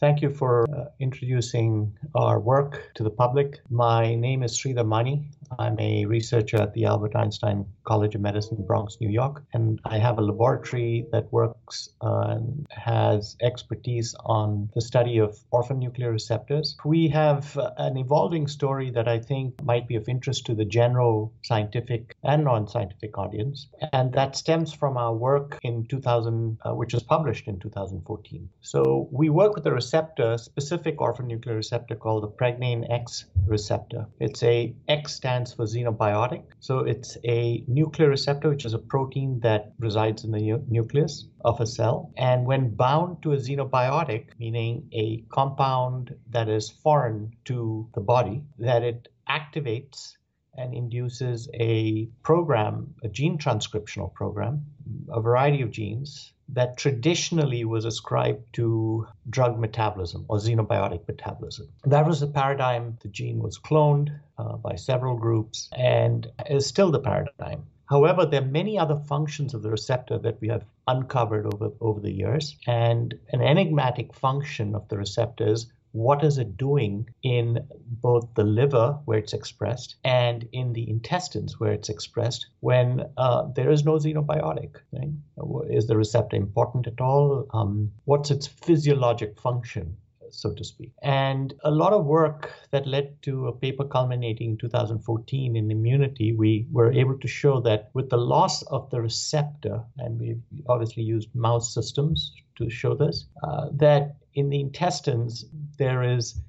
Thank you for uh, introducing our work to the public. My name is Sridhar Mani. I'm a researcher at the Albert Einstein College of Medicine, Bronx, New York, and I have a laboratory that works uh, and has expertise on the study of orphan nuclear receptors. We have an evolving story that I think might be of interest to the general scientific and non scientific audience, and that stems from our work in 2000, uh, which was published in 2014. So we work with a receptor, specific orphan nuclear receptor called the pregnein X receptor. It's a X stands stands for xenobiotic. So it's a nuclear receptor, which is a protein that resides in the nu- nucleus of a cell. And when bound to a xenobiotic, meaning a compound that is foreign to the body, that it activates and induces a program, a gene transcriptional program, a variety of genes that traditionally was ascribed to drug metabolism or xenobiotic metabolism. That was the paradigm. The gene was cloned uh, by several groups and is still the paradigm. However, there are many other functions of the receptor that we have uncovered over, over the years. And an enigmatic function of the receptors what is it doing in both the liver where it's expressed and in the intestines where it's expressed when uh, there is no xenobiotic right? is the receptor important at all um, what's its physiologic function so to speak. And a lot of work that led to a paper culminating in 2014 in immunity, we were able to show that with the loss of the receptor, and we obviously used mouse systems to show this, uh, that in the intestines, there is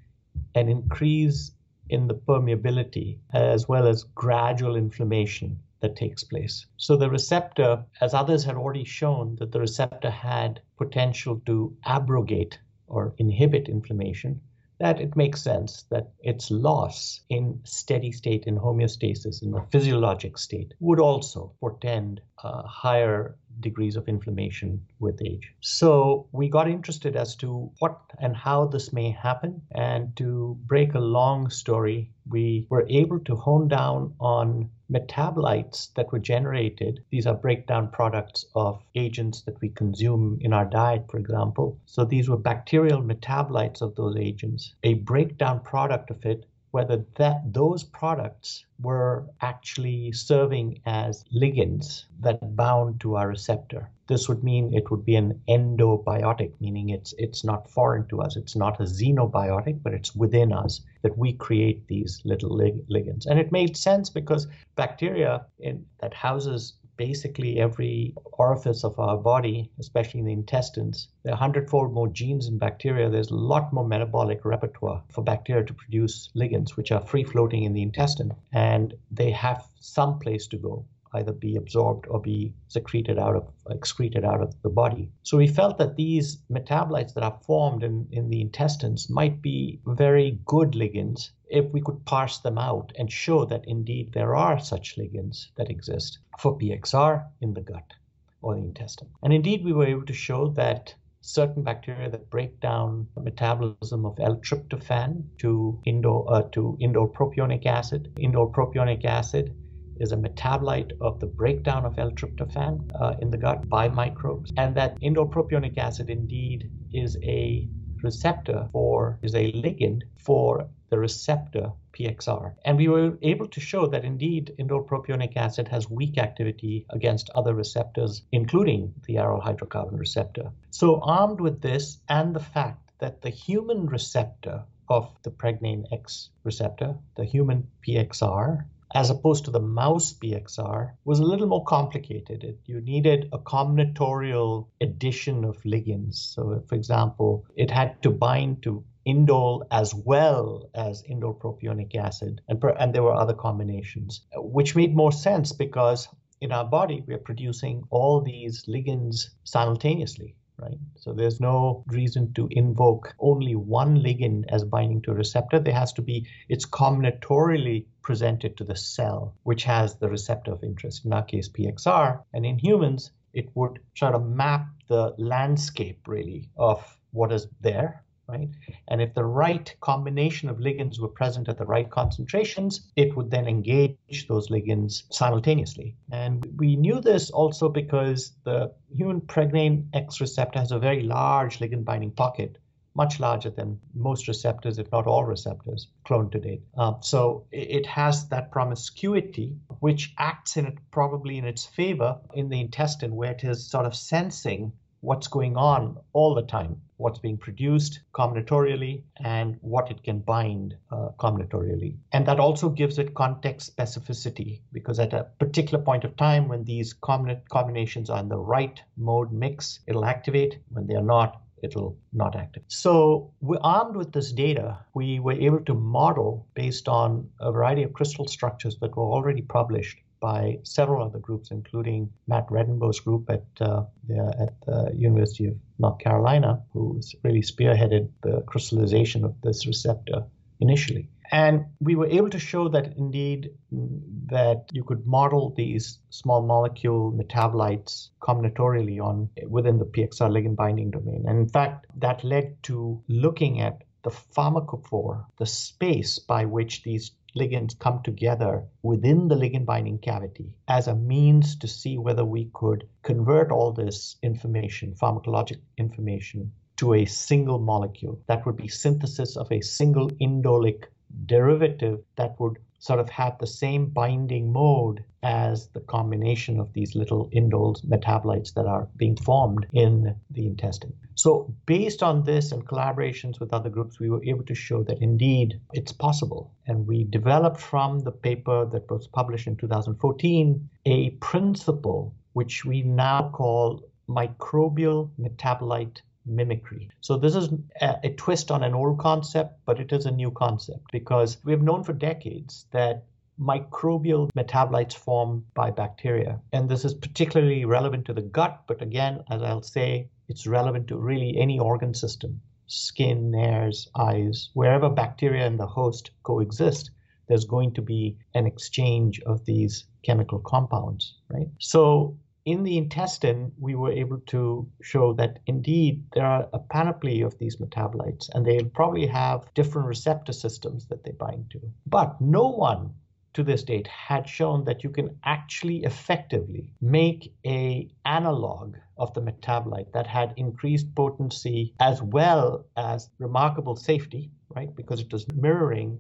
an increase in the permeability as well as gradual inflammation that takes place. So the receptor, as others had already shown, that the receptor had potential to abrogate or inhibit inflammation, that it makes sense that its loss in steady state in homeostasis in a physiologic state would also portend uh, higher degrees of inflammation with age. So we got interested as to what and how this may happen. And to break a long story, we were able to hone down on metabolites that were generated. These are breakdown products of agents that we consume in our diet, for example. So these were bacterial metabolites of those agents. A breakdown product of it whether that those products were actually serving as ligands that bound to our receptor. This would mean it would be an endobiotic, meaning it's it's not foreign to us. It's not a xenobiotic, but it's within us that we create these little lig- ligands. And it made sense because bacteria in, that houses basically every orifice of our body, especially in the intestines. There are hundredfold more genes in bacteria. There's a lot more metabolic repertoire for bacteria to produce ligands, which are free floating in the intestine, and they have some place to go either be absorbed or be secreted out of excreted out of the body. So we felt that these metabolites that are formed in, in the intestines might be very good ligands if we could parse them out and show that indeed there are such ligands that exist for PXR in the gut or the intestine. And indeed we were able to show that certain bacteria that break down the metabolism of L-tryptophan to indole, uh, to indole propionic acid. Indole propionic acid is a metabolite of the breakdown of L-tryptophan uh, in the gut by microbes, and that indole acid indeed is a receptor for is a ligand for the receptor PXR. And we were able to show that indeed indole acid has weak activity against other receptors, including the aryl hydrocarbon receptor. So armed with this and the fact that the human receptor of the pregnein X receptor, the human PXR, as opposed to the mouse PXR, was a little more complicated. It, you needed a combinatorial addition of ligands. So, for example, it had to bind to indole as well as indole propionic acid, and, and there were other combinations, which made more sense because in our body we are producing all these ligands simultaneously right? So there's no reason to invoke only one ligand as binding to a receptor. There has to be, it's combinatorially presented to the cell, which has the receptor of interest, in our case, PXR. And in humans, it would try to map the landscape really of what is there right? And if the right combination of ligands were present at the right concentrations, it would then engage those ligands simultaneously. And we knew this also because the human pregnane X receptor has a very large ligand binding pocket much larger than most receptors, if not all receptors, cloned to date. Um, so it has that promiscuity, which acts in it probably in its favor in the intestine, where it is sort of sensing what's going on all the time, what's being produced combinatorially, and what it can bind uh, combinatorially. And that also gives it context specificity because at a particular point of time, when these combinations are in the right mode mix, it'll activate. When they are not, it'll not activate. So, we're armed with this data. We were able to model based on a variety of crystal structures that were already published by several other groups, including Matt Redenbo's group at, uh, the, at the University of North Carolina, who's really spearheaded the crystallization of this receptor initially. And we were able to show that indeed that you could model these small molecule metabolites combinatorially on within the PXR ligand binding domain. And in fact, that led to looking at the pharmacophore, the space by which these ligands come together within the ligand binding cavity as a means to see whether we could convert all this information, pharmacologic information, to a single molecule. That would be synthesis of a single indolic derivative that would sort of have the same binding mode as the combination of these little indoles metabolites that are being formed in the intestine. So, based on this and collaborations with other groups, we were able to show that indeed it's possible. And we developed from the paper that was published in 2014 a principle which we now call microbial metabolite mimicry. So this is a, a, twist on an old concept, but it is a new concept because we have known for decades that microbial metabolites form by bacteria. And this is particularly relevant to the gut, but again, as I'll say, it's relevant to really any organ system skin, hairs, eyes, wherever bacteria and the host coexist, there's going to be an exchange of these chemical compounds, right? So in the intestine, we were able to show that indeed there are a panoply of these metabolites, and they probably have different receptor systems that they bind to. But no one to this date had shown that you can actually effectively make a analog of the metabolite that had increased potency as well as remarkable safety right because it was mirroring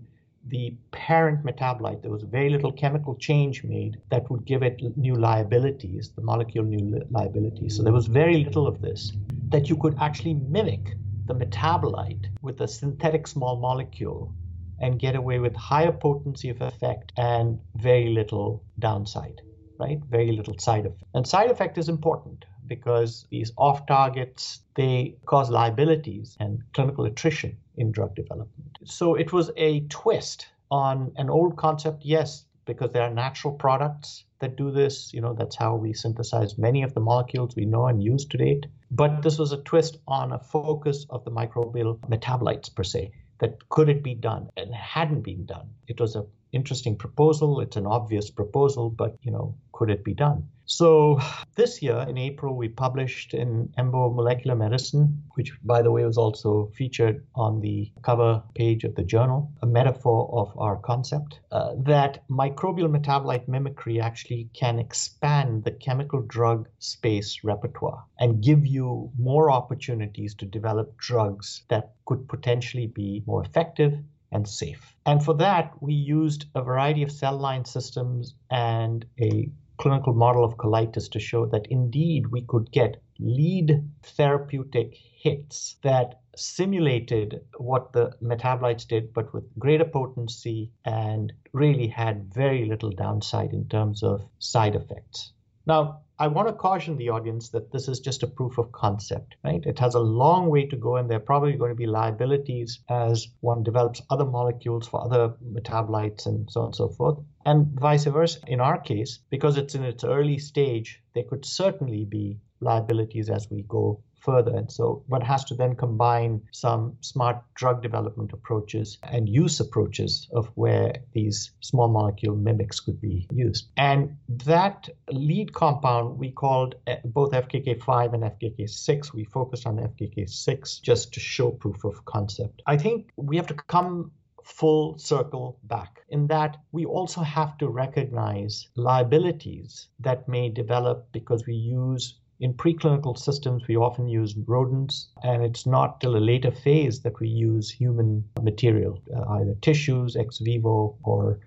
the parent metabolite, there was very little chemical change made that would give it new liabilities, the molecule new liabilities. So there was very little of this that you could actually mimic the metabolite with a synthetic small molecule and get away with higher potency of effect and very little downside, right? Very little side effect. And side effect is important because these off targets they cause liabilities and clinical attrition in drug development. So it was a twist on an old concept, yes, because there are natural products that do this. You know, that's how we synthesize many of the molecules we know and use to date. But this was a twist on a focus of the microbial metabolites per se. That could it be done? And hadn't been done. It was an interesting proposal. It's an obvious proposal, but you know, could it be done? So this year in April, we published in EMBO Molecular Medicine, which by the way was also featured on the cover page of the journal, a metaphor of our concept, uh, that microbial metabolite mimicry actually can expand the chemical drug space repertoire and give you more opportunities to develop drugs that could potentially be more effective and safe. And for that, we used a variety of cell line systems and a clinical model of colitis to show that indeed we could get lead therapeutic hits that simulated what the metabolites did, but with greater potency and really had very little downside in terms of side effects. Now, I want to caution the audience that this is just a proof of concept, right? It has a long way to go, and there are probably going to be liabilities as one develops other molecules for other metabolites and so on and so forth. And vice versa. In our case, because it's in its early stage, there could certainly be liabilities as we go further. And so one has to then combine some smart drug development approaches and use approaches of where these small molecule mimics could be used. And that lead compound we called eh, both FKK5 and FKK6. We focused on FKK6 just to show proof of concept. I think we have to come full circle back in that we also have to recognize liabilities that may develop because we use in preclinical systems, we often use rodents, and it's not till a later phase that we use human material, uh, either tissues, ex vivo, or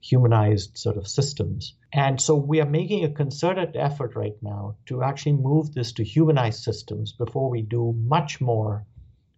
humanized sort of systems. And so we are making a concerted effort right now to actually move this to humanized systems before we do much more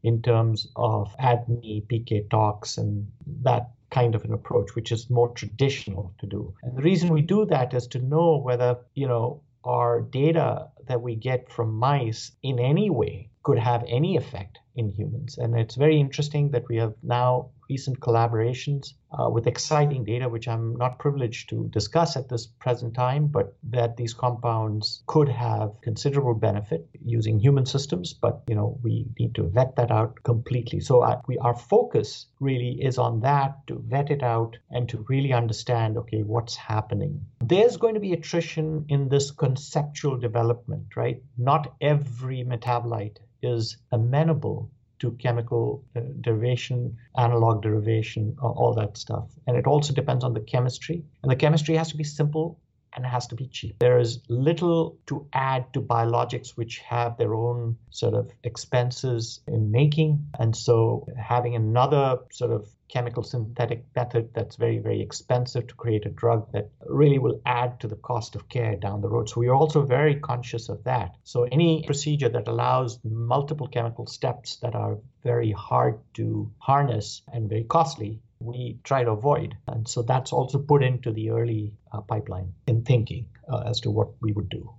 in terms of ADME, PK tox, and that kind of an approach, which is more traditional to do. And the reason we do that is to know whether, you know, our data that we get from mice in any way could have any effect in humans. And it's very interesting that we have now recent collaborations uh, with exciting data, which I'm not privileged to discuss at this present time, but that these compounds could have considerable benefit using human systems. But you know, we need to vet that out completely. So uh, we, our focus really is on that to vet it out and to really understand, okay, what's happening. There's going to be attrition in this conceptual development, right? Not every metabolite is amenable to chemical uh, derivation, analog derivation, all that stuff. And it also depends on the chemistry. And the chemistry has to be simple and it has to be cheap. There is little to add to biologics which have their own sort of expenses in making. And so having another sort of chemical synthetic method that's very, very expensive to create a drug that really will add to the cost of care down the road. So we are also very conscious of that. So any procedure that allows multiple chemical steps that are very hard to harness and very costly we try to avoid. And so that's also put into the early uh, pipeline in thinking uh, as to what we would do.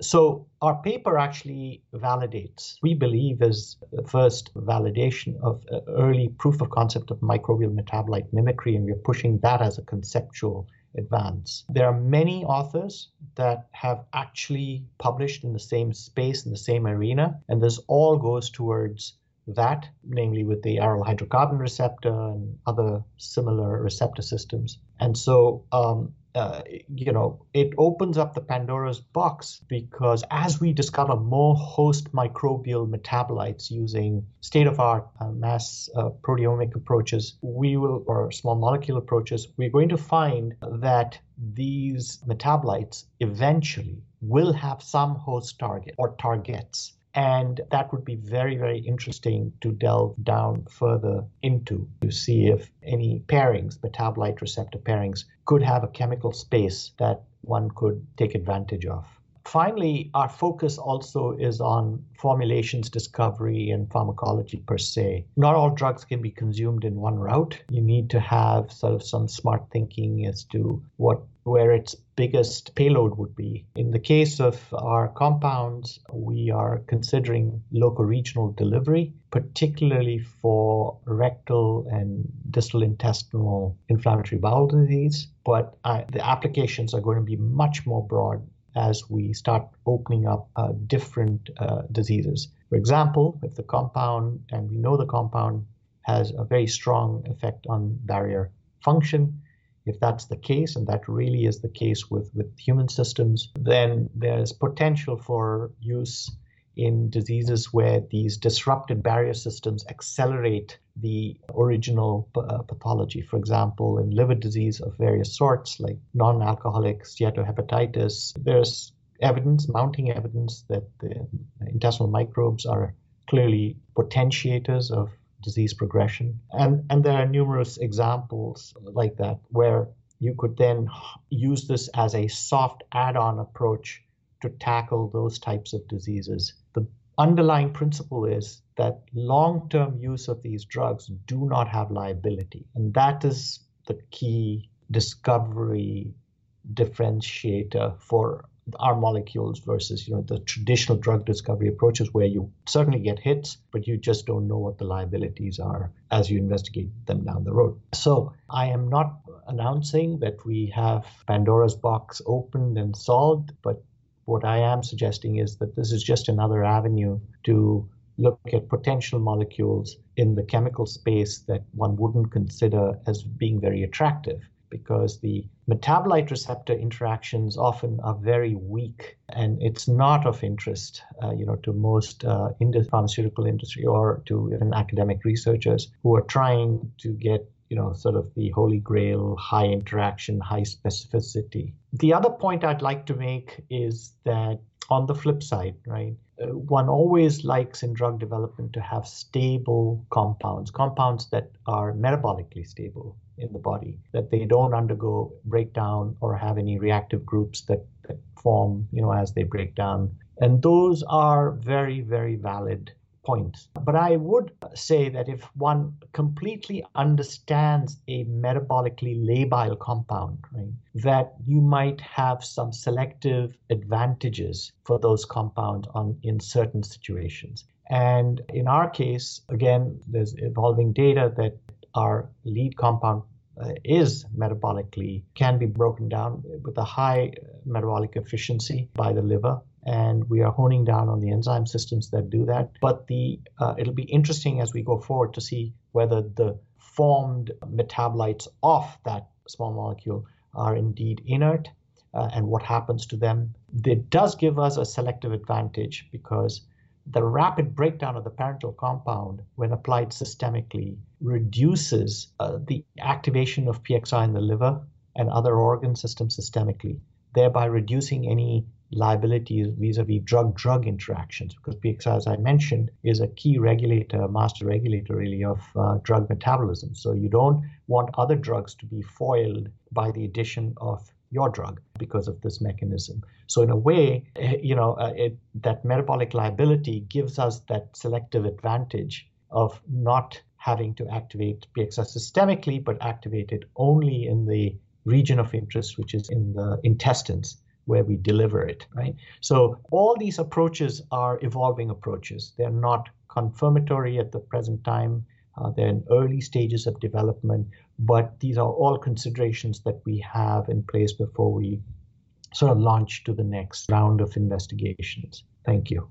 So our paper actually validates, we believe, is the first validation of uh, early proof of concept of microbial metabolite mimicry, and we're pushing that as a conceptual advance. There are many authors that have actually published in the same space, in the same arena, and this all goes towards that, namely with the aryl hydrocarbon receptor and other similar receptor systems. And so, um, uh, you know, it opens up the Pandora's box because as we discover more host microbial metabolites using state of art uh, mass uh, proteomic approaches, we will, or small molecule approaches, we're going to find that these metabolites eventually will have some host target or targets. And that would be very, very interesting to delve down further into to see if any pairings, metabolite receptor pairings, could have a chemical space that one could take advantage of. Finally, our focus also is on formulations discovery and pharmacology per se. Not all drugs can be consumed in one route. You need to have sort of some smart thinking as to what where its biggest payload would be. In the case of our compounds, we are considering local regional delivery, particularly for rectal and distal intestinal inflammatory bowel disease. But the applications are going to be much more broad as we start opening up uh, different uh, diseases. For example, if the compound, and we know the compound has a very strong effect on barrier function, if that's the case, and that really is the case with, with human systems, then there's potential for use in diseases where these disrupted barrier systems accelerate the original uh, pathology. For example, in liver disease of various sorts, like non alcoholic steatohepatitis, there's evidence, mounting evidence, that the intestinal microbes are clearly potentiators of disease progression. And, and there are numerous examples like that where you could then use this as a soft add on approach to tackle those types of diseases. The underlying principle is that long term use of these drugs do not have liability. And that is the key discovery differentiator for our molecules versus you know the traditional drug discovery approaches where you certainly get hits but you just don't know what the liabilities are as you investigate them down the road. So i am not announcing that we have pandora's box opened and solved but what I am suggesting is that this is just another avenue to look at potential molecules in the chemical space that one wouldn't consider as being very attractive because the metabolite receptor interactions often are very weak and it's not of interest uh, you know to most uh, in the pharmaceutical industry or to even academic researchers who are trying to get you know, sort of the holy grail, high interaction, high specificity. The other point I'd like to make is that on the flip side, right, one always likes in drug development to have stable compounds, compounds that are metabolically stable in the body, that they don't undergo breakdown or have any reactive groups that, that form, you know, as they break down. And those are very, very valid points. But I would say that if one completely understands a metabolically labile compound, right, that you might have some selective advantages for those compounds on in certain situations. And in our case, again, there's evolving data that our lead compound uh, is metabolically can be broken down with a high metabolic efficiency by the liver and we are honing down on the enzyme systems that do that. But the uh, it'll be interesting as we go forward to see whether the formed metabolites of that small molecule are indeed inert uh, and what happens to them. It does give us a selective advantage because the rapid breakdown of the parental compound when applied systemically reduces uh, the activation of PXI in the liver and other organ systems systemically, thereby reducing any liabilities vis-a-vis drug-drug interactions because PXI, as I mentioned, is a key regulator, master regulator really of uh, drug metabolism. So you don't want other drugs to be foiled by the addition of your drug because of this mechanism. So in a way, eh, you know, uh, it, that metabolic liability gives us that selective advantage of not having to activate PXI systemically, but activate it only in the region of interest, which is in the intestines where we deliver it, right? So all these approaches are evolving approaches. They're not confirmatory at the present time. Uh, they're in early stages of development, but these are all considerations that we have in place before we sort of launch to the next round of investigations. Thank you.